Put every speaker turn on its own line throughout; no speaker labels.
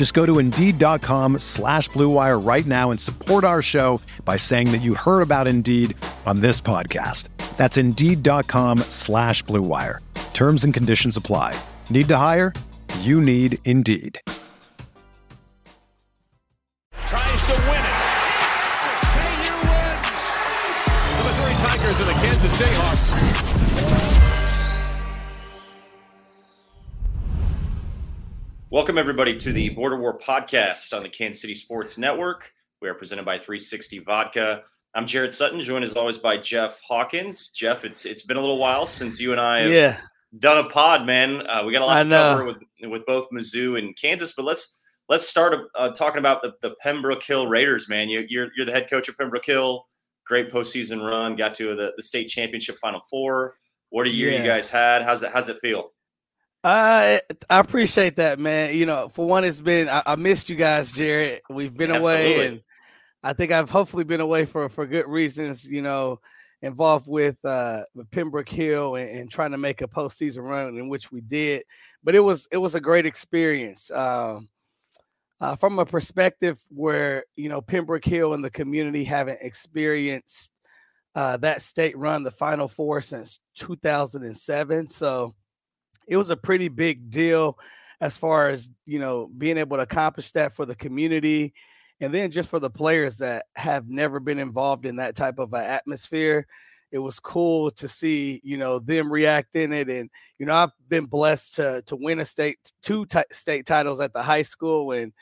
Just go to Indeed.com slash BlueWire right now and support our show by saying that you heard about Indeed on this podcast. That's Indeed.com slash BlueWire. Terms and conditions apply. Need to hire? You need Indeed.
Tries to win it. KU wins. The Missouri Tigers and the Kansas Jayhawks.
Welcome, everybody, to the Border War podcast on the Kansas City Sports Network. We are presented by 360 Vodka. I'm Jared Sutton, joined as always by Jeff Hawkins. Jeff, it's it's been a little while since you and I have
Yeah,
done a pod, man. Uh, we got a lot
I
to
know.
cover with with both Mizzou and Kansas, but let's let's start uh, talking about the, the Pembroke Hill Raiders, man. You, you're you're the head coach of Pembroke Hill. Great postseason run. Got to the, the state championship final four. What a year you guys had. How's it how's it feel?
I I appreciate that, man. You know, for one, it's been I, I missed you guys, Jared. We've been away, and I think I've hopefully been away for for good reasons. You know, involved with uh with Pembroke Hill and, and trying to make a postseason run, in which we did. But it was it was a great experience. Um, uh, from a perspective where you know Pembroke Hill and the community haven't experienced uh, that state run, the Final Four since 2007. So it was a pretty big deal as far as you know being able to accomplish that for the community and then just for the players that have never been involved in that type of an atmosphere. It was cool to see you know them react in it and you know i've been blessed to to win a state two ti- state titles at the high school and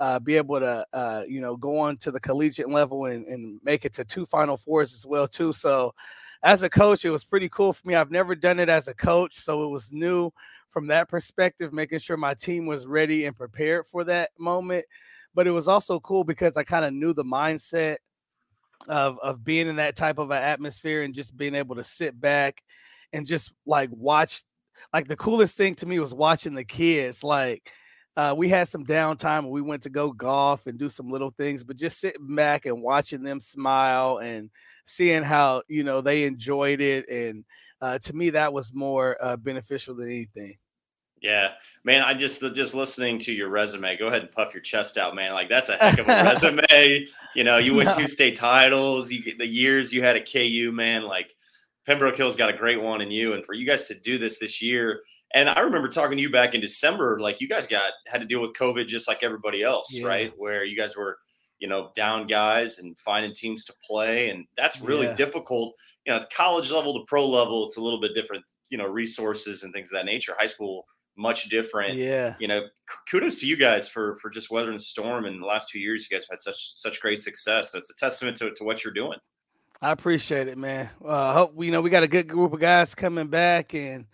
uh, be able to uh, you know go on to the collegiate level and, and make it to two final fours as well too. So as a coach, it was pretty cool for me. I've never done it as a coach, so it was new from that perspective, making sure my team was ready and prepared for that moment. But it was also cool because I kind of knew the mindset of of being in that type of an atmosphere and just being able to sit back and just like watch. Like the coolest thing to me was watching the kids. Like uh, we had some downtime and we went to go golf and do some little things, but just sitting back and watching them smile and seeing how you know they enjoyed it and uh, to me that was more uh, beneficial than anything
Yeah, man. I just just listening to your resume. Go ahead and puff your chest out, man. Like that's a heck of a resume. You know, you win two state titles. You get the years you had at KU, man. Like Pembroke Hill's got a great one in you, and for you guys to do this this year. And I remember talking to you back in December. Like you guys got had to deal with COVID just like everybody else,
Yeah.
right? Where you guys were, you know, down guys and finding teams to play, and that's really
Yeah.
difficult. You know, at the college level, the pro level, it's a little bit different. You know, resources and things of that nature. High school much different.
yeah
You know, kudos to you guys for for just weathering the storm. And the last two years, you guys have had such such great success. So it's a testament to, to what you're doing.
i appreciate it man uh hope you know we got a good group of guys coming back and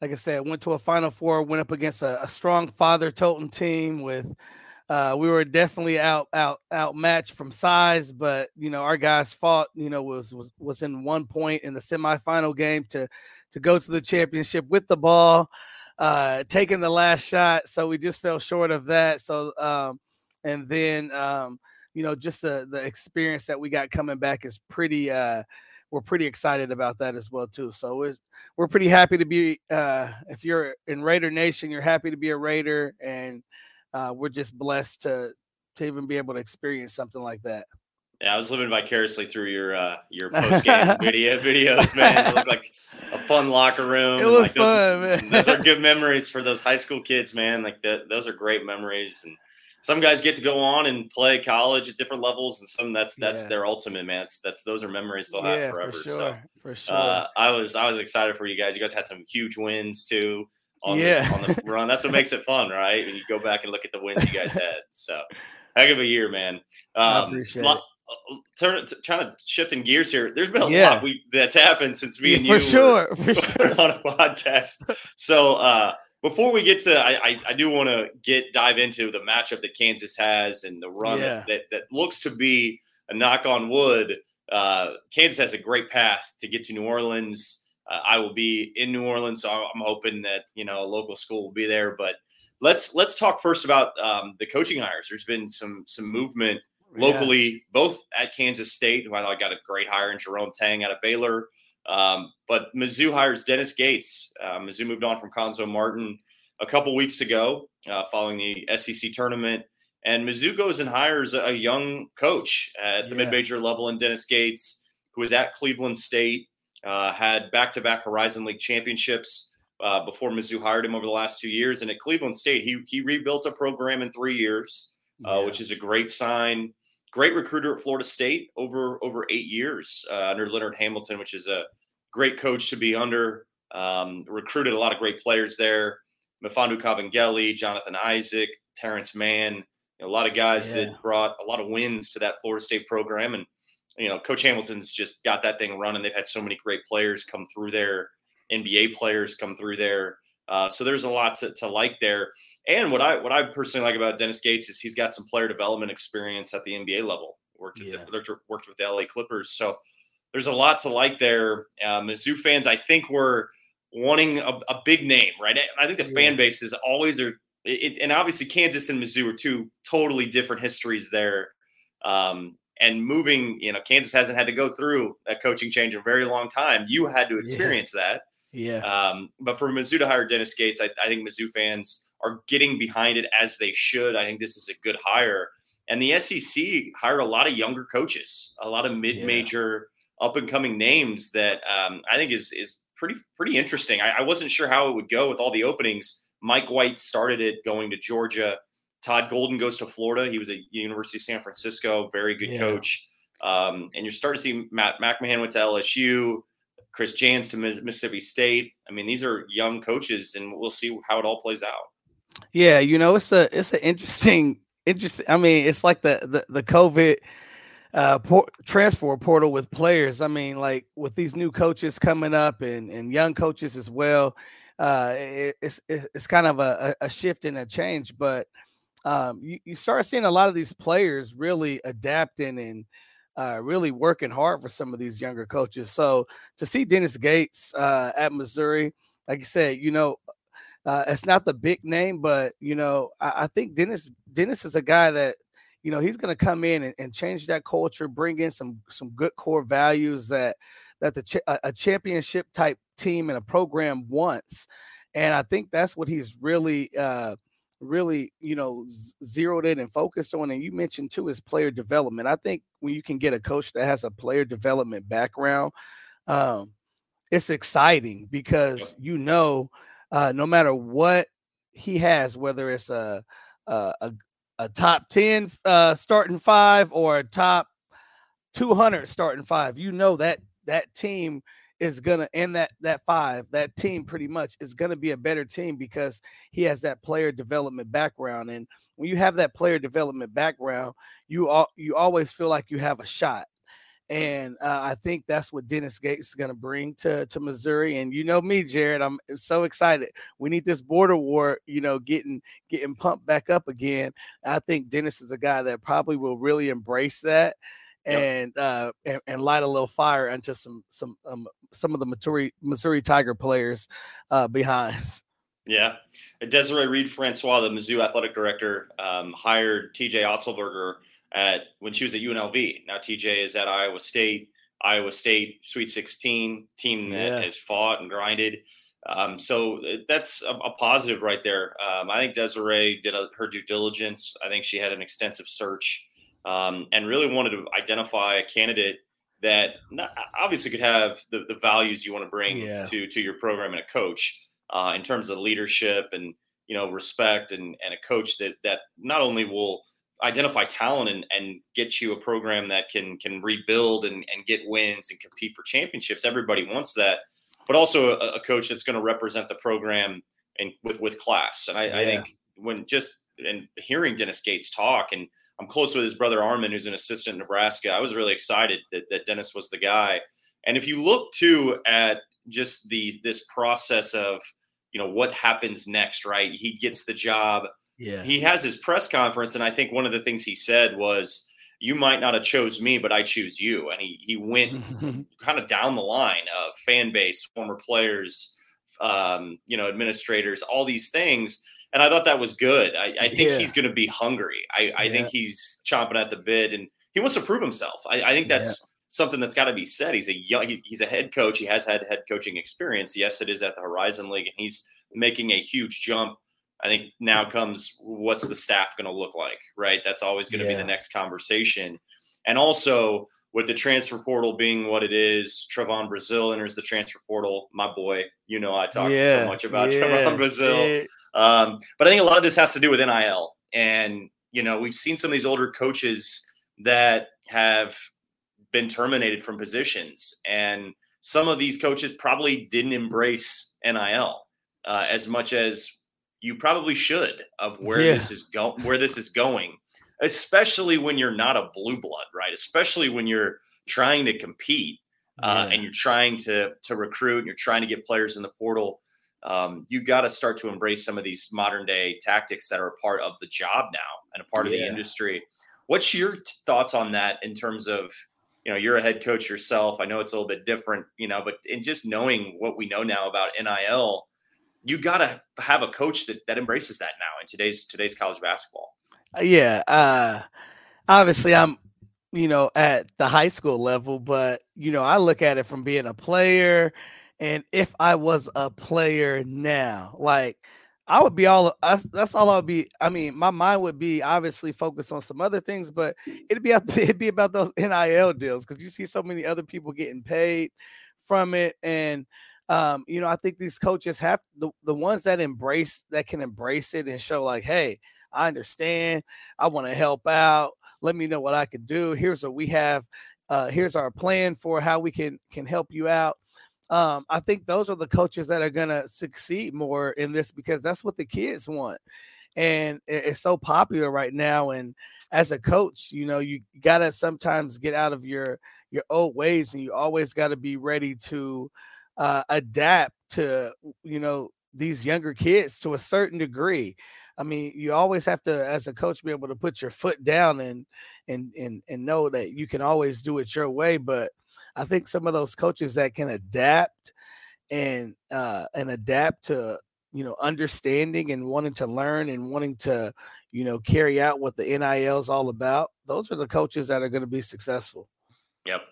like i said went to a final four went up against a, a strong Father Tolton team with uh, we were definitely out out outmatched from size, but you know our guys fought. You know was was was in one point in the semifinal game to to go to the championship with the ball, uh, taking the last shot. So we just fell short of that. So um, and then um, you know just the the experience that we got coming back is pretty. Uh, we're pretty excited about that as well too. So we're we're pretty happy to be. Uh, if you're in Raider Nation, you're happy to be a Raider, and uh, we're just blessed to to even be able to experience something like that.
Yeah, I was living vicariously through your uh, your post game video videos, man. It looked like a fun locker room.
It was
like, those,
fun, man.
Those are good memories for those high school kids, man. Like that, those are great memories. And some guys get to go on and play college at different levels, and some that's that's
Yeah.
their ultimate man. That's, that's those are memories they'll
yeah,
have forever.
for
So
for sure.
uh, I was I was excited for you guys. You guys had some huge wins too on
Yeah.
this on the run. That's what makes it fun, right? When you go back and look at the wins you guys had. So heck of a year, man.
I
Um,
appreciate
lo-
it.
uh, Turn t- trying to shifting gears here. There's been a
Yeah.
lot we that's happened since me and you
for
were-
sure, for sure.
on a podcast. So uh, before we get to, I, I, I do want to get dive into the matchup that Kansas has and the run
Yeah.
that, that that looks to be a knock on wood. Uh, Kansas has a great path to get to New Orleans. Uh, I will be in New Orleans, so I'm hoping that you know a local school will be there. But let's let's talk first about um, the coaching hires. There's been some some movement locally, both at Kansas State, who I thought got a great hire in Jerome Tang out of Baylor. Um, but Mizzou hires Dennis Gates. Uh, Mizzou moved on from Cuonzo Martin a couple weeks ago uh, following the SEC tournament. And Mizzou goes and hires a, young coach at the
Yeah.
mid-major level in Dennis Gates, who was at Cleveland State, uh, had back-to-back Horizon League championships uh, before Mizzou hired him over the last two years. And at Cleveland State, he he rebuilt a program in three years uh,
Yeah.
which is a great sign. Great recruiter at Florida State over over eight years uh, under Leonard Hamilton, which is a great coach to be under. Um, recruited a lot of great players there. Mfiondu Kabengele, Jonathan Isaac, Terrence Mann, you know, a lot of guys
Yeah.
that brought a lot of wins to that Florida State program. And you know, Coach Hamilton's just got that thing running. They've had so many great players come through there, NBA players come through there. Uh, so there's a lot to, to like there. And what I what I personally like about Dennis Gates is he's got some player development experience at the NBA level. Worked at
Yeah.
the, worked with the LA Clippers, so there's a lot to like there. Uh, Mizzou fans, I think, were wanting a, a big name, right? I think the
Yeah.
fan bases always are, it, and obviously Kansas and Mizzou are two totally different histories there. Um, and moving, you know, Kansas hasn't had to go through a coaching change in a very long time. You had to
Yeah.
experience that.
yeah,
Um, but for Mizzou to hire Dennis Gates, I, I think Mizzou fans are getting behind it as they should. I think this is a good hire. And the SEC hired a lot of younger coaches, a lot of mid-major, up-and-coming names that um, I think is is pretty pretty interesting. I, I wasn't sure how it would go with all the openings. Mike White started it going to Georgia. Todd Golden goes to Florida. He was at University of San Francisco, very good
Yeah.
coach. Um, and you're starting to see Matt McMahon went to LSU. Chris Jans to Mississippi State. I mean, these are young coaches, and we'll see how it all plays out.
yeah. You know, it's a it's an interesting interesting. I mean, it's like the the the COVID uh por- transfer portal with players. I mean, like with these new coaches coming up and and young coaches as well. Uh, it, it's it's kind of a, a a shift and a change, but um, you, you start seeing a lot of these players really adapting and uh, really working hard for some of these younger coaches. So to see Dennis Gates uh, at Missouri, like you said, you know, uh, it's not the big name, but you know, I, I think Dennis Dennis is a guy that you know he's going to come in and, and change that culture, bring in some some good core values that that the a, a championship type team and a program wants, and I think that's what he's really. Uh, really you know zeroed in and focused on and you mentioned too is player development i think when you can get a coach that has a player development background um it's exciting because you know uh no matter what he has whether it's a a, a, top 10 uh starting five or a top 200 starting five you know that that team is gonna in that that five that team pretty much is gonna be a better team because he has that player development background and when you have that player development background you all you always feel like you have a shot and uh, I think that's what Dennis Gates is going to bring to to Missouri. And you know me, Jared, I'm so excited. We need this border war, you know, getting getting pumped back up again. I think Dennis is a guy that probably will really embrace that
Yep.
and uh and, and light a little fire into some some um, some of the Missouri Missouri Tiger players uh behind.
Yeah. Desiree Reed Francois, the Mizzou athletic director, um, hired TJ Otzelberger at when she was at UNLV. Now TJ is at Iowa State. Iowa State Sweet 16 team that
Yeah.
has fought and grinded. Um, so uh, that's a, a positive right there. Um, I think Desiree did a, her due diligence. I think she had an extensive search um, and really wanted to identify a candidate that not, obviously could have the, the values you want to bring
Yeah.
to to your program and a coach uh, in terms of leadership and you know respect and and a coach that that not only will identify talent and, and get you a program that can can rebuild and, and get wins and compete for championships. Everybody wants that, but also a, a coach that's going to represent the program and with with class. And I, yeah. I think when just and hearing Dennis Gates talk, and I'm close with his brother Armon, who's an assistant in Nebraska. I was really excited that, that Dennis was the guy. And if you look too at just the this process of you know what happens next, right? He gets the job
yeah.
He has his press conference, and I think one of the things he said was, "You might not have chose me, but I choose you." And he he went kind of down the line of fan base, former players, um, you know, administrators, all these things. And I thought that was good. I, I think yeah. he's going to be hungry. I, I yeah. think he's chomping at the bit, and he wants to prove himself. I, I think that's something that's got to be said. He's a young, he's a head coach. He has had head coaching experience. Yes, it is at the Horizon League, and he's making a huge jump I think now comes what's the staff going to look like, right? That's always going to yeah. be the next conversation. And also with the transfer portal being what it is, Trevon Brazile enters the transfer portal. My boy, you know, I talk yeah. so much about yeah. Trevon Brazile. Um, but I think a lot of this has to do with NIL. And, you know, we've seen some of these older coaches that have been terminated from positions. And some of these coaches probably didn't embrace NIL uh, as much as you probably should of where yeah. this is going where this is going especially when you're not a blue blood right especially when you're trying to compete uh, and you're trying to to recruit and you're trying to get players in the portal um, you got to start to embrace some of these modern day tactics that are a part of the job now and a part of yeah. the industry what's your t- thoughts on that in terms of you know you're a head coach yourself i know it's a little bit different you know but in just knowing what we know now about nil you got to have a coach that, that embraces that now in today's today's college basketball.
Uh, yeah, uh, obviously I'm you know at the high school level, but you know I look at it from being a player, and if I was a player now, like I would be all that's all I would be. I mean, my mind would be obviously focused on some other things, but it'd be it'd be about those NIL deals because you see so many other people getting paid from it, and um, you know, I think these coaches have the, the ones that embrace that can embrace it and show like, hey, I understand. I want to help out. Let me know what I can do. Here's what we have. Uh, here's our plan for how we can can help you out. Um, I think those are the coaches that are gonna succeed more in this because that's what the kids want, and it's so popular right now. And as a coach, you know, you gotta sometimes get out of your your old ways, and you always got to be ready to uh, adapt to you know these younger kids to a certain degree. I mean, you always have to, as a coach, be able to put your foot down and and and and know that you can always do it your way. But I think some of those coaches that can adapt and uh, and adapt to you know understanding and wanting to learn and wanting to you know carry out what the NIL is all about. Those are the coaches that are going to be successful.
Yep.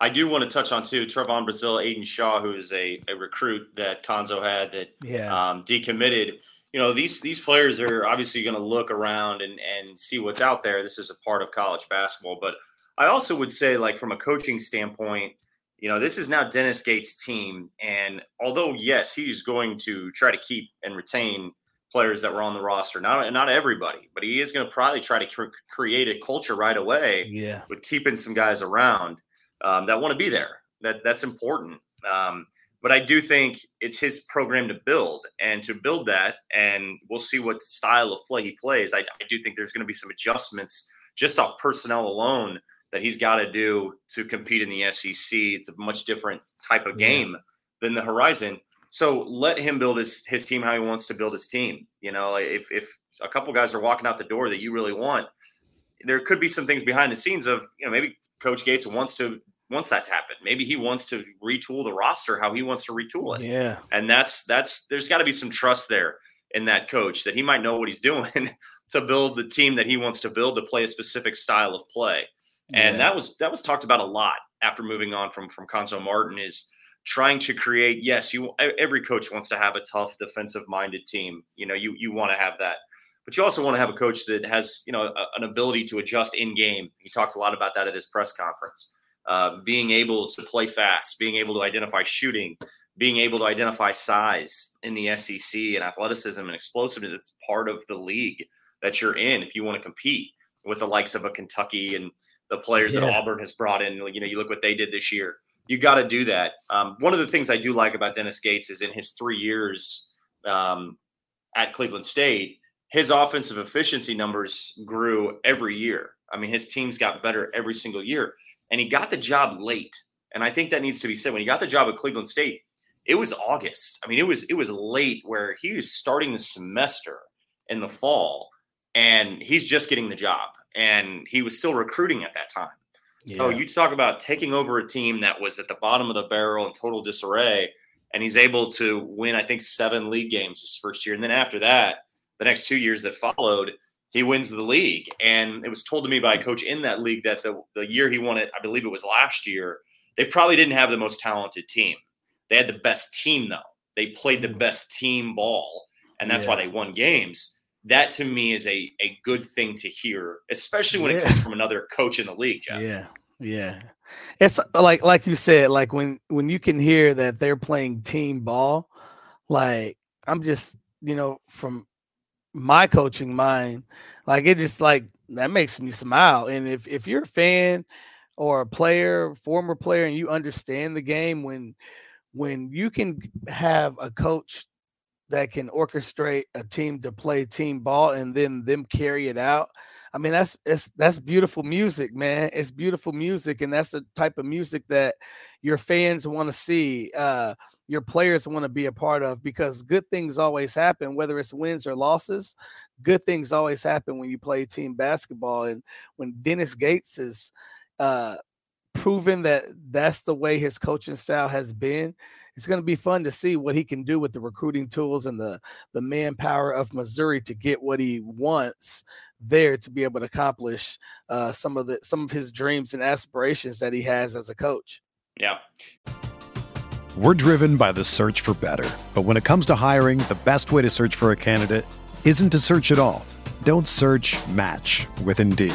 I do want to touch on too Trevon Brazile, Aidan Shaw, who is a, a recruit that Cuonzo had that
yeah.
um, decommitted. You know, these these players are obviously going to look around and, and see what's out there. This is a part of college basketball. But I also would say, like, from a coaching standpoint, you know, this is now Dennis Gates' team. And although, yes, he's going to try to keep and retain players that were on the roster. Not not everybody, but he is going to probably try to cr- create a culture right away.
Yeah.
with keeping some guys around um, that want to be there. That that's important. Um, but I do think it's his program to build and to build that, and we'll see what style of play he plays. I, I do think there's going to be some adjustments just off personnel alone that he's got to do to compete in the SEC. It's a much different type of game yeah. than the Horizon. So let him build his his team how he wants to build his team. You know, if if a couple guys are walking out the door that you really want, there could be some things behind the scenes of you know maybe Coach Gates wants to wants that to happen. Maybe he wants to retool the roster how he wants to retool it.
Yeah,
and that's that's there's got to be some trust there in that coach that he might know what he's doing to build the team that he wants to build to play a specific style of play. And yeah. that was that was talked about a lot after moving on from from Cuonzo Martin is trying to create yes you every coach wants to have a tough defensive minded team you know you you want to have that but you also want to have a coach that has you know a, an ability to adjust in game he talks a lot about that at his press conference uh, being able to play fast being able to identify shooting being able to identify size in the SEC and athleticism and explosiveness. It's part of the league that you're in if you want to compete with the likes of a Kentucky and the players yeah. that Auburn has brought in. You know, you look what they did this year. You got to do that. Um, one of the things I do like about Dennis Gates is in his three years um, at Cleveland State, his offensive efficiency numbers grew every year. I mean, his teams got better every single year, and he got the job late. And I think that needs to be said. When he got the job at Cleveland State, it was August. I mean, it was it was late where he was starting the semester in the fall, and he's just getting the job, and he was still recruiting at that time. Yeah. So you talk about taking over a team that was at the bottom of the barrel in total disarray, and he's able to win, I think, seven league games his first year, and then after that, the next two years that followed, he wins the league. And it was told to me by a coach in that league that the the year he won it, I believe it was last year, they probably didn't have the most talented team they had the best team though. They played the mm. best team ball, and that's yeah. why they won games. That to me is a a good thing to hear, especially when yeah. it comes from another coach in the league, Jeff.
Yeah, yeah. It's uh, like like you said, like when when you can hear that they're playing team ball, like I'm just you know from my coaching mind, like it just like that makes me smile. And if if you're a fan or a player, former player, and you understand the game when when you can have a coach that can orchestrate a team to play team ball and then them carry it out. I mean, that's it's that's beautiful music, man. It's beautiful music, and that's the type of music that your fans want to see, uh, your players want to be a part of because good things always happen, whether it's wins or losses. Good things always happen when you play team basketball. And when Dennis Gates is uh, proven that that's the way his coaching style has been. It's going to be fun to see what he can do with the recruiting tools and the the manpower of Missouri to get what he wants there to be able to accomplish uh, some of the some of his dreams and aspirations that he has as a coach.
Yeah.
We're driven by the search for better, but when it comes to hiring, the best way to search for a candidate isn't to search at all. Don't search. Match with Indeed.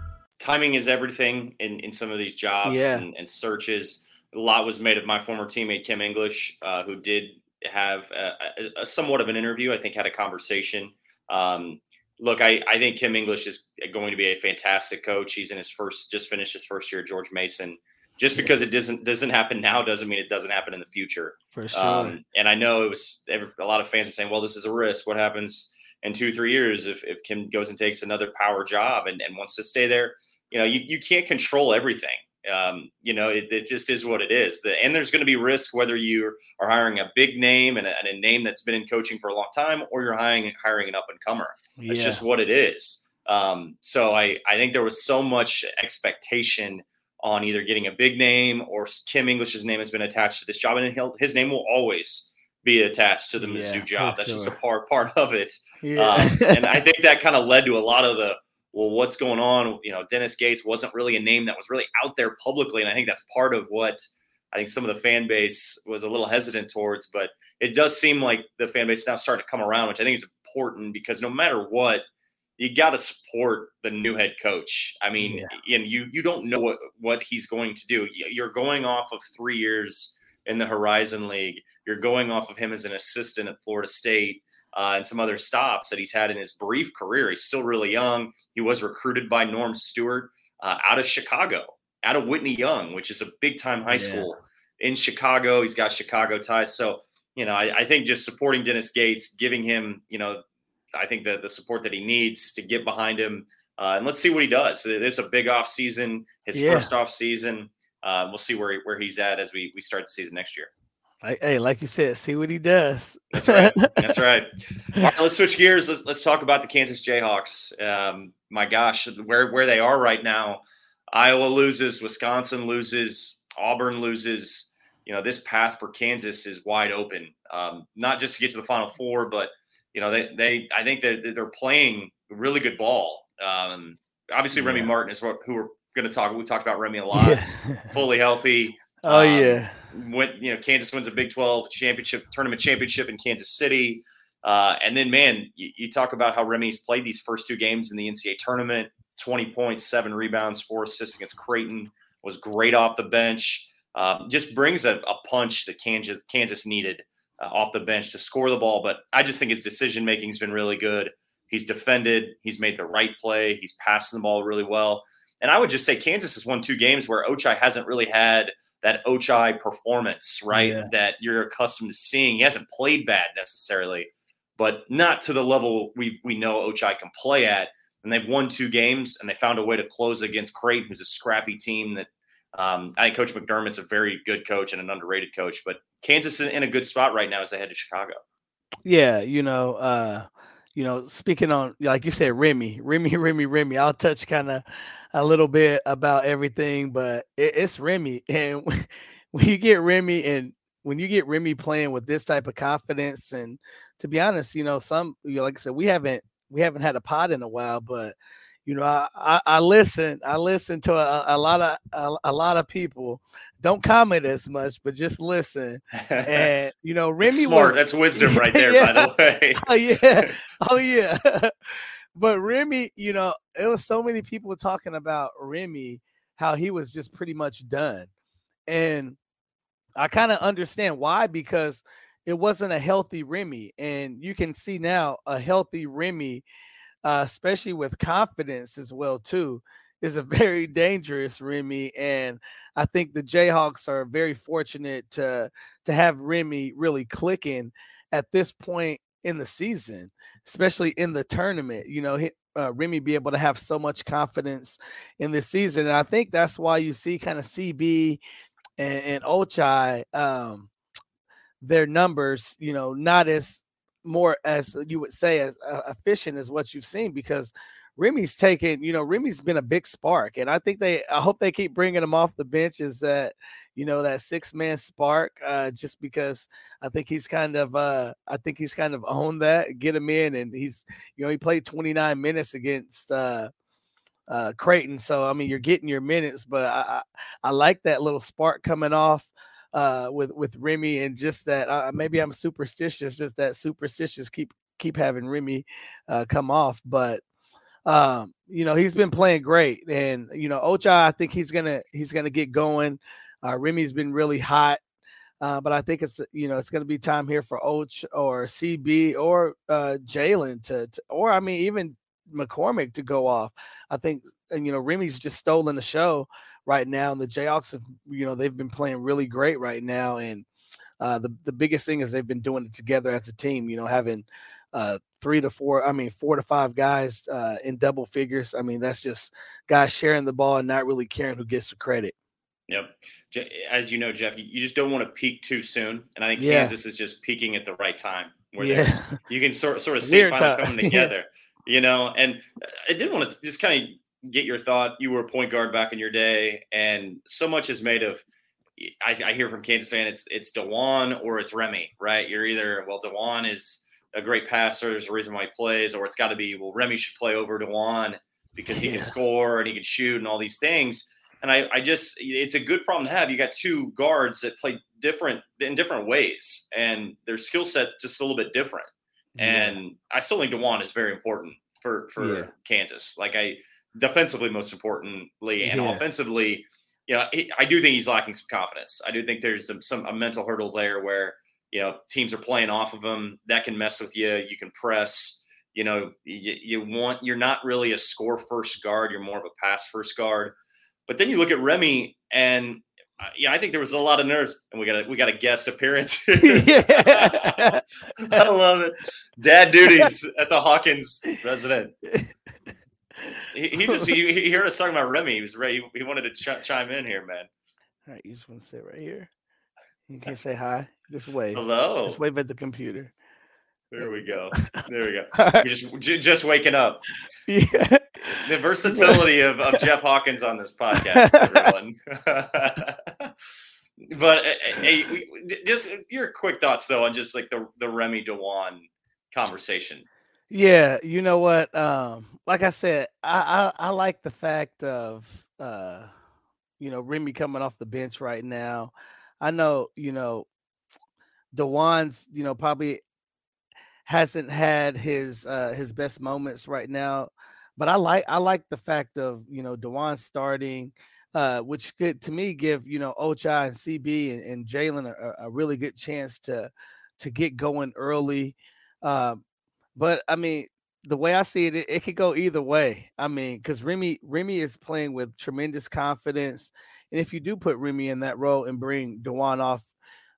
timing is everything in, in some of these jobs yeah. and, and, searches. A lot was made of my former teammate Kim English, uh, who did have a, a, a, somewhat of an interview. I think had a conversation. Um, look, I, I think Kim English is going to be a fantastic coach. He's in his first, just finished his first year at George Mason. Just because it doesn't doesn't happen now doesn't mean it doesn't happen in the future.
For sure. Um,
and I know it was a lot of fans were saying, "Well, this is a risk. What happens in two, three years if, if Kim goes and takes another power job and, and wants to stay there?" You know, you, you can't control everything. Um, you know, it, it, just is what it is. The, and there's going to be risk whether you are hiring a big name and a, and a, name that's been in coaching for a long time, or you're hiring hiring an up and comer. It's yeah. just what it is. Um, so I I think there was so much expectation on either getting a big name or Kim English's name has been attached to this job, and his name will always be attached to the Mizzou yeah, job. That's sure. just a part part of it. Yeah. Um, and I think that kind of led to a lot of the well, what's going on? You know, Dennis Gates wasn't really a name that was really out there publicly, and I think that's part of what I think some of the fan base was a little hesitant towards, but it does seem like the fan base now starting to come around, which I think is important because no matter what, you got to support the new head coach. I mean, yeah. and you you don't know what what he's going to do. You're going off of three years in the Horizon League. You're going off of him as an assistant at Florida State uh, and some other stops that he's had in his brief career. He's still really young. He was recruited by Norm Stewart uh, out of Chicago out of Whitney Young, which is a big time high yeah. school in Chicago. He's got Chicago ties. So, you know, I, I, think just supporting Dennis Gates, giving him, you know, I think the, the support that he needs to get behind him. Uh, and let's see what he does. This is a big off season, his yeah. first off season. Uh, we'll see where, where he's at as we, we start the season next year.
Hey, like you said, see what he does.
That's right. That's right. All right, let's switch gears. Let's, let's talk about the Kansas Jayhawks. Um, my gosh, where where they are right now. Iowa loses, Wisconsin loses, Auburn loses. You know, this path for Kansas is wide open. Um, not just to get to the Final Four, but you know, they they I think they're they're playing really good ball. Um, obviously, yeah. Remy Martin is what who we're going to talk. We talked about Remy a lot. Yeah. fully healthy.
Oh um, yeah.
Went you know Kansas wins a Big Twelve championship tournament championship in Kansas City. Uh, and then, man, you, you, talk about how Remy's played these first two games in the NCAA tournament. 20 points, seven rebounds, four assists against Creighton. Was great off the bench. Um, just brings a, a, punch that Kansas Kansas needed uh, off the bench to score the ball. But I just think his decision making has been really good. He's defended. He's made the right play. He's passing the ball really well. And I would just say Kansas has won two games where Ochai hasn't really had that Ochai performance, right? Yeah. That you're accustomed to seeing. He hasn't played bad necessarily, but not to the level we we know Ochai can play at and they've won two games and they found a way to close against Creighton, who's a scrappy team that um, I think Coach McDermott's a very good coach and an underrated coach. But Kansas is in a good spot right now as they head to Chicago.
Yeah, you know, uh, you know, speaking on like you said, Remy, Remy, Remy, Remy. I'll touch kind of a little bit about everything, but it, it's Remy, and when you get Remy and when you get Remy playing with this type of confidence, and to be honest, you know, some you know, like I said, we haven't we haven't had a pod in a while, but you know, I, I, I listen, I listen to a, a lot of a, a, lot of people. Don't comment as much, but just listen. And you know, Remy
smart.
Was,
That's wisdom right there, yeah. by the way.
oh yeah, oh yeah. but Remy, you know, it was so many people talking about Remy, how he was just pretty much done, and I kind of understand why because it wasn't a healthy Remy. And you can see now a healthy Remy, uh, especially with confidence as well, too, is a very dangerous Remy. And I think the Jayhawks are very fortunate to to have Remy really clicking at this point in the season, especially in the tournament. You know, uh, Remy be able to have so much confidence in this season, and I think that's why you see kind of CB and, and Ochai um, their numbers, you know, not as more as you would say as uh, efficient as what you've seen because Remy's taken, you know, Remy's been a big spark, and I think they, I hope they keep bringing him off the bench. Is that, you know, that six man spark? Uh, just because I think he's kind of, uh, I think he's kind of owned that, get him in, and he's, you know, he played 29 minutes against uh, uh, Creighton, so I mean, you're getting your minutes, but I, I, I like that little spark coming off uh, with with Remy, and just that uh, maybe I'm superstitious, just that superstitious keep keep having Remy uh, come off, but um, you know he's been playing great, and you know Ochai, I think he's gonna he's gonna get going. Uh, Remy's been really hot. Uh, but I think it's you know it's going to be time here for Och or CB or uh, Jalen to, to, or I mean even McCormick to go off. I think and you know Remy's just stolen the show right now, and the Jayhawks have you know they've been playing really great right now, and uh, the the biggest thing is they've been doing it together as a team. You know, having uh, three to four, I mean, four to five guys uh, in double figures. I mean, that's just guys sharing the ball and not really caring who gets the credit.
Yep. As you know, Jeff, you just don't want to peak too soon, and I think yeah. Kansas is just peaking at the right time, where yeah. you can sort sort of see it coming together. you know, and I did want to just kind of get your thought. You were a point guard back in your day, and so much is made of. I, I hear from Kansas fan, it's it's Dajuan or it's Remy, right? You're either well, Dajuan is a great passer. There's a reason why he plays, or it's got to be well, Remy should play over Dajuan because he yeah. can score and he can shoot and all these things. And I, I just, it's a good problem to have. You got two guards that play different in different ways, and their skill set just a little bit different.
Yeah.
And I still think Dajuan is very important for for
Yeah.
Kansas. Like I, defensively most importantly, and
Yeah.
offensively, you know, I do think he's lacking some confidence. I do think there's some, some a mental hurdle there where you know teams are playing off of him. That can mess with you. You can press. You know, you, you want you're not really a score first guard. You're more of a pass first guard. But then you look at Remy, and uh, yeah, I think there was a lot of nerves. And we got a we got a guest appearance. I love it. Dad duties at the Hawkins resident. He, he just he, he heard us talking about Remy. He was ready. He wanted to ch- chime in here, man.
All right, you just want to sit right here. You can't say hi. Just wave.
Hello.
Just wave at the computer.
There we go. There we go. We're just j- just waking up.
Yeah.
The versatility of, of Jeff Hawkins on this podcast, everyone. but uh, uh, hey, we- just your quick thoughts though on just like the the Remy Dajuan conversation.
Yeah, you know what? Um, like I said, I, I I like the fact of uh, you know, Remy coming off the bench right now. I know, you know, Dajuan's, you know, probably hasn't had his uh his best moments right now, but I like I like the fact of you know Dajuan starting, uh, which could to me give you know Ocha and CB and, and Jalen a, a really good chance to to get going early. Um, but I mean, the way I see it, it, it could go either way. I mean, because Remy Remy is playing with tremendous confidence, and if you do put Remy in that role and bring Dajuan off,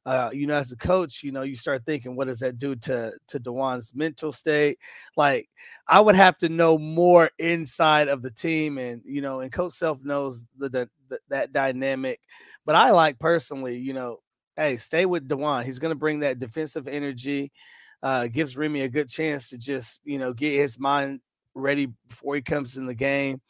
uh, you know, as a coach, you know, you start thinking, what does that do to to Dajuan's mental state? Like, I would have to know more inside of the team, and you know, and Coach Self knows the, the, the that dynamic. But I like personally, you know, hey, stay with Dajuan. He's going to bring that defensive energy uh, gives Remy a good chance to just you know get his mind ready before he comes in the game.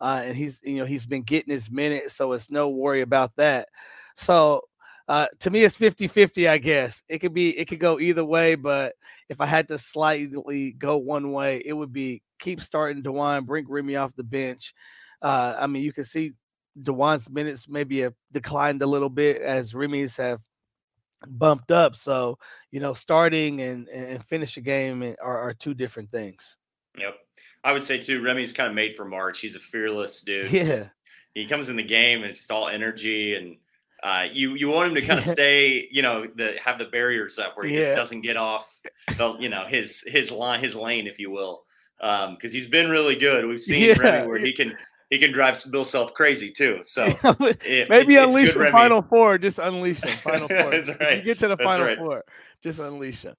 Uh, and he's you know he's been getting his minutes, so it's no worry about that. So uh, to me, it's 50-50, I guess. It could be it could go either way, but if I had to slightly go one way, it would be keep starting Dajuan, bring Remy off the bench. Uh, I mean, you can see Dajuan's minutes maybe have declined a little bit as Remy's have bumped up. So, you know, starting and and finish a game are, are two different things.
Yep. I would say too, Remy's kind of made for March. He's a fearless dude.
Yeah.
He comes in the game and it's just all energy and uh, you you want him to kind of stay, you know, the have the barriers up where he
Yeah.
just doesn't get off the you know his his line his lane, if you will, because he's been really good. We've seen
Yeah.
Remy where he can he can drive Bill Self crazy too. So it-
Maybe
it's-
unleash the final four. Just unleash them. Final four.
That's right.
You get to the
That's
final
right.
four. Just unleash them.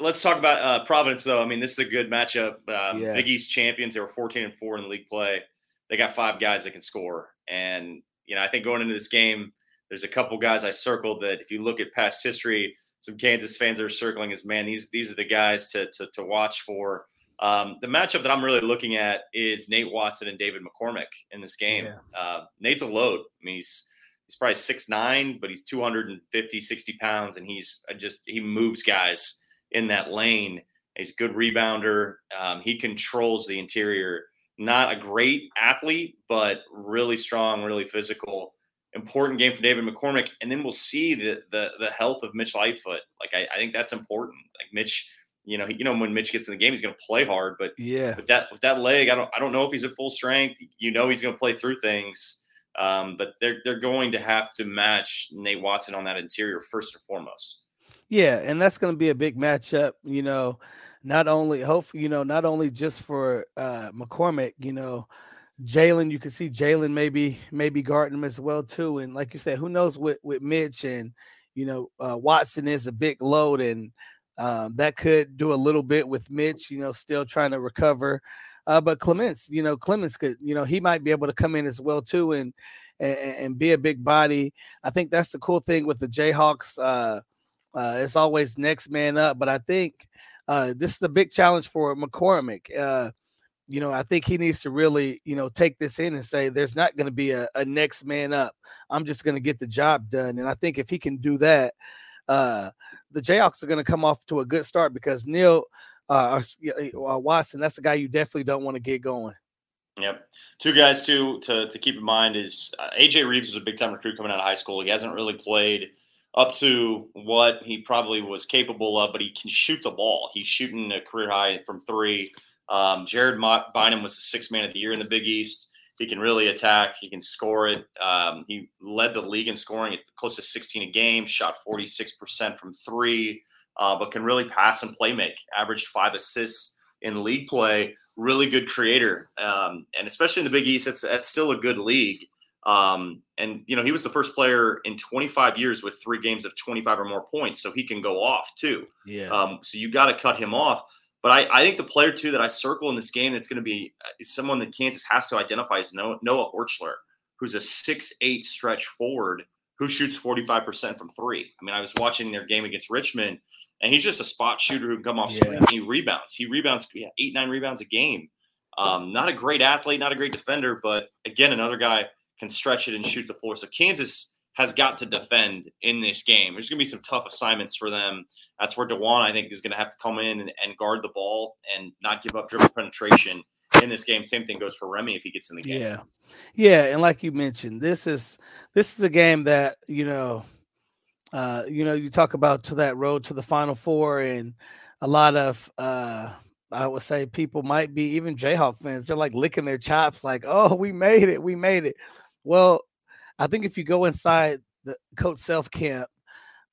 let's talk about uh, Providence, though. I mean, this is a good matchup. Um,
Yeah.
Big East champions. They were 14 and four in league play. They got five guys that can score, and you know, I think going into this game, there's a couple guys I circled that if you look at past history, some Kansas fans are circling as man. These these are the guys to to, to watch for. Um, the matchup that I'm really looking at is Nate Watson and David McCormick in this game.
Yeah.
Uh, Nate's a load. I mean, he's he's probably six nine, but he's 250, 60 pounds, and he's uh, just he moves guys in that lane. He's a good rebounder. Um, he controls the interior. Not a great athlete, but really strong, really physical. Important game for David McCormick, and then we'll see the the the health of Mitch Lightfoot. Like I, I think that's important. Like Mitch, you know, he, you know when Mitch gets in the game, he's going to play hard, but
Yeah.
with that with that leg, I don't I don't know if he's at full strength. You know he's going to play through things, um, but they're they're going to have to match Nate Watson on that interior first and foremost.
Yeah, and that's going to be a big matchup. You know, not only hopefully, you know, not only just for uh McCormick, you know, Jalen, you can see Jalen maybe maybe guarding him as well too. And like you said, who knows with with Mitch and you know uh, Watson is a big load, and um, that could do a little bit with Mitch. You know, still trying to recover. Uh, but Clemence, you know, Clemence could, you know, he might be able to come in as well too, and and, and be a big body. I think that's the cool thing with the Jayhawks. Uh, uh, it's always next man up, but I think uh, this is a big challenge for McCormick. Uh, you know, I think he needs to really, you know, take this in and say there's not going to be a, a next man up. I'm just going to get the job done. And I think if he can do that, uh, the Jayhawks are going to come off to a good start because Neil uh, or, uh, Watson, that's the guy you definitely don't want to get going.
Yep. Two guys too to to keep in mind is uh, AJ Reeves was a big time recruit coming out of high school. He hasn't really played up to what he probably was capable of, but he can shoot the ball. He's shooting a career high from three. Um, Jared Bynum was the sixth man of the year in the Big East. He can really attack. He can score it. Um, he led the league in scoring at close to 16 a game, shot 46% from three, uh, but can really pass and play make. Averaged five assists in league play. Really good creator. Um, and especially in the Big East, it's, that's still a good league. Um, and you know, he was the first player in 25 years with three games of 25 or more points, so he can go off too.
Yeah.
Um, so you got to cut him off. But I, I think the player too that I circle in this game that's going to be uh, is someone that Kansas has to identify is Noah, Noah Horchler, who's a six-eight stretch forward who shoots 45% from three. I mean, I was watching their game against Richmond, and he's just a spot shooter who can come off screen and he rebounds. He rebounds yeah, eight, nine rebounds a game. Um, not a great athlete, not a great defender, but again, another guy – can stretch it and shoot the floor. So Kansas has got to defend in this game. There's going to be some tough assignments for them. That's where Dajuan, I think, is going to have to come in and, and, guard the ball and not give up dribble penetration in this game. Same thing goes for Remy if he gets in the game.
Yeah, yeah, and like you mentioned, this is this is a game that you know, uh, you know, you talk about to that road to the Final Four, and a lot of. uh I would say people might be even Jayhawk fans. They're like licking their chops, like, "Oh, we made it, we made it." Well, I think if you go inside the coach self camp,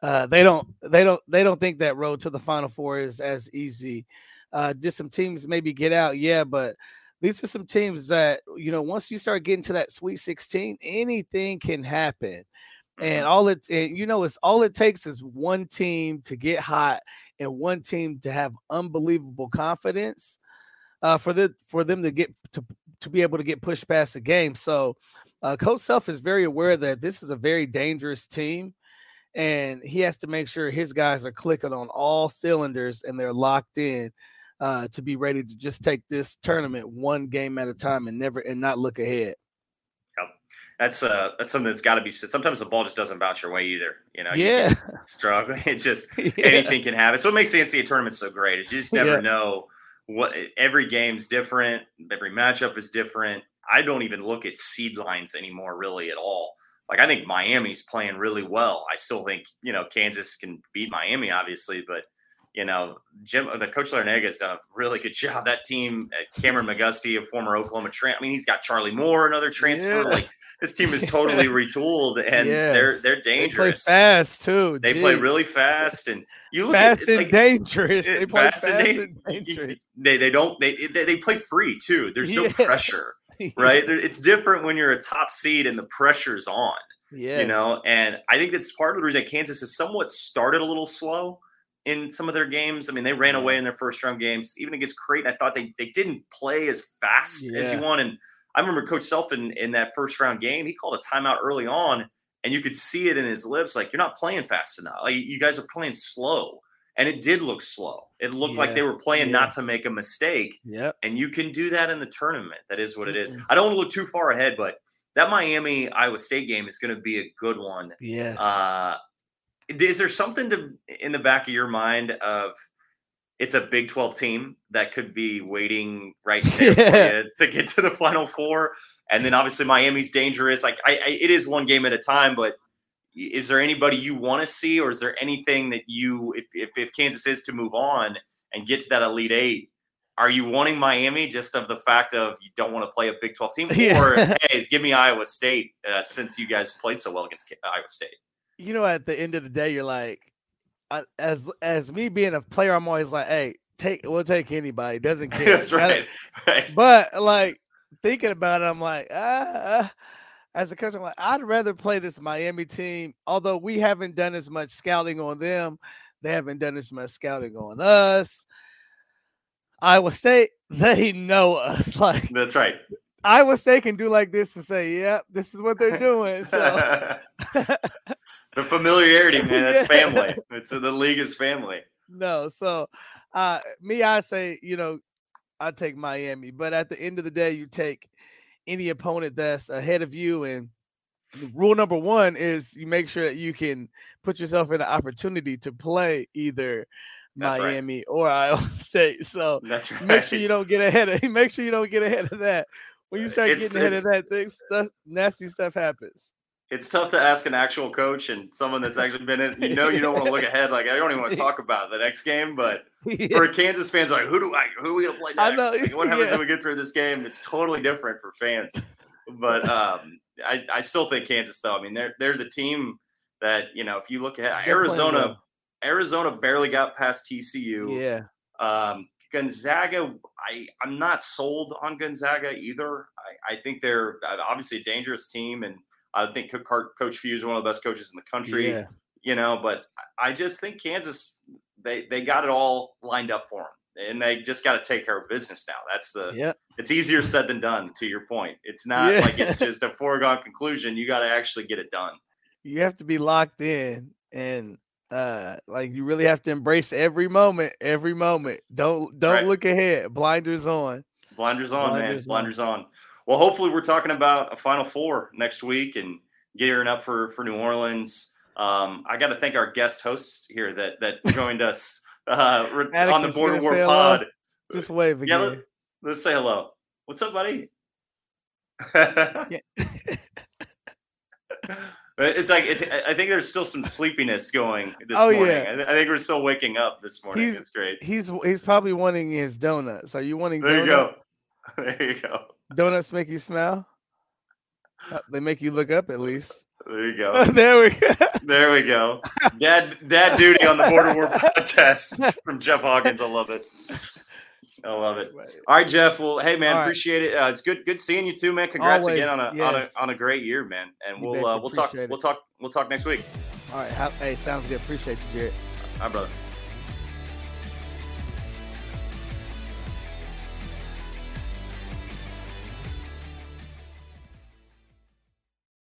uh, they don't they don't they don't think that road to the final four is as easy. Uh, did some teams maybe get out? Yeah, but these are some teams that you know once you start getting to that sweet 16, anything can happen. And
Mm-hmm.
all it and you know it's all it takes is one team to get hot and one team to have unbelievable confidence uh, for the for them to get to to be able to get pushed past the game. So uh, Coach Self is very aware that this is a very dangerous team, and he has to make sure his guys are clicking on all cylinders and they're locked in uh, to be ready to just take this tournament one game at a time and never and not look ahead.
Yep. That's uh that's something that's got to be said. Sometimes the ball just doesn't bounce your way either. You know,
Yeah.
you struggle. It just
Yeah.
anything can happen. So what makes the NCAA tournament so great is you just never
Yeah.
know what every game's different. Every matchup is different. I don't even look at seed lines anymore, really at all. Like I think Miami's playing really well. I still think you know Kansas can beat Miami, obviously, but you know Jim, the coach Larrañaga has done a really good job. That team, uh, Kameron McGusty, a former Oklahoma tran I mean, he's got Charlie Moore, another transfer.
Yeah.
Like this team is totally retooled, and
Yes.
they're they're
They play
dangerous.
fast too.
They play really fast, and you look
fast
at
and
like,
dangerous. They play
fast
fast,
and
and dangerous.
they they don't they they, they play free too. There's no
Yeah.
pressure, right? It's different when you're a top seed and the pressure's on,
Yeah.
you know. And I think that's part of the reason that Kansas has somewhat started a little slow in some of their games. I mean, they ran
Yeah.
away in their first round games, even against Creighton. I thought they they didn't play as fast as you want. And I remember Coach Self in, in that first round game, he called a timeout early on, and you could see it in his lips, like you're not playing fast enough. Like you guys are playing slow. And it did look slow. It looked like they were playing
Yeah.
not to make a mistake
Yeah.
and you can do that in the tournament. That is what it is. I don't want to look too far ahead, but that Miami Iowa State game is going to be a good one.
Yeah.
Uh, is there something to in the back of your mind of it's a Big Twelve team that could be waiting right there
Yeah.
to get to the Final Four, and then obviously Miami's dangerous. Like I, I, it is one game at a time, but is there anybody you want to see, or is there anything that you, if, if if Kansas is to move on and get to that Elite Eight? Are you wanting Miami just of the fact of you don't want to play a Big 12 team?
Yeah.
Or, hey, give me Iowa State uh, since you guys played so well against K- Iowa State?
you know, at the end of the day, you're like, I, as as me being a player, I'm always like, hey, take we'll take anybody. Doesn't care.
That's right. right.
But like thinking about it, I'm like, ah. As a coach, I'm like, I'd rather play this Miami team. Although we haven't done as much scouting on them, they haven't done as much scouting on us. Iowa State, they know us. Like
That's right.
Iowa State can do like this and say, "Yep, this is what they're doing." So
the familiarity, man, that's family. It's the league is family.
no, so uh me, I say, you know, I take Miami, but at the end of the day, you take any opponent that's ahead of you. And rule number one is you make sure that you can put yourself in an opportunity to play either
That's right.
Miami or Iowa State. So
That's right.
make sure you don't get ahead of make sure you don't get ahead of that. when you uh, start
It's-
getting ahead of that thing, stuff nasty stuff happens.
It's tough to ask an actual coach and someone that's actually been in. You know, you don't want to look ahead. Like I don't even want to talk about the next game, but for a Kansas fans, like who do I who are we gonna play next? Like, what happens
yeah.
if we get through this game? It's totally different for fans. But um, I, I still think Kansas though. I mean, they're they're the team that you know. If you look at Arizona. Arizona barely got past TCU.
Yeah,
Um, Gonzaga, I I'm not sold on Gonzaga either. I, I think they're uh, obviously a dangerous team, and I think Co- Co- Coach Few is one of the best coaches in the country
yeah.
you know but i just think kansas they they got it all lined up for them and they just got to take care of business now that's the
Yeah.
it's easier said than done to your point it's not
Yeah.
like it's just a foregone conclusion you got to actually get it done
You have to be locked in and uh like you really have to embrace every moment, every moment. Don't don't
right.
look ahead. Blinders on.
blinders on man
Blinders on.
blinders on well hopefully we're talking about a final four next week and gearing up for for new orleans um, I got to thank our guest hosts here that that joined us uh, on the Border War
hello?
Pod.
Just wave
Yeah,
again.
let, let's say hello. What's up, buddy? it's like it's, I think there's still some sleepiness going this
Oh,
morning.
yeah.
I, th- I think we're still waking up this morning.
He's-
it's great.
He's he's probably wanting his donuts. Are you wanting
There you go. There you go.
Donuts make you smile? Uh, they make you look up at least.
There you go.
there we go.
There we go. Dad, dad duty on the Border War podcast from Jeff Hawkins. I love it. I love it. All right, Jeff. Well, hey man,
All right.
appreciate it. Uh, it's good, good seeing you too, man. Congrats
Always,
again on a, on a on a great year, man. And
You
we'll uh, we'll talk
it.
we'll talk we'll talk next week.
All right. Hey, sounds good. Appreciate you, Jared.
Hi, brother.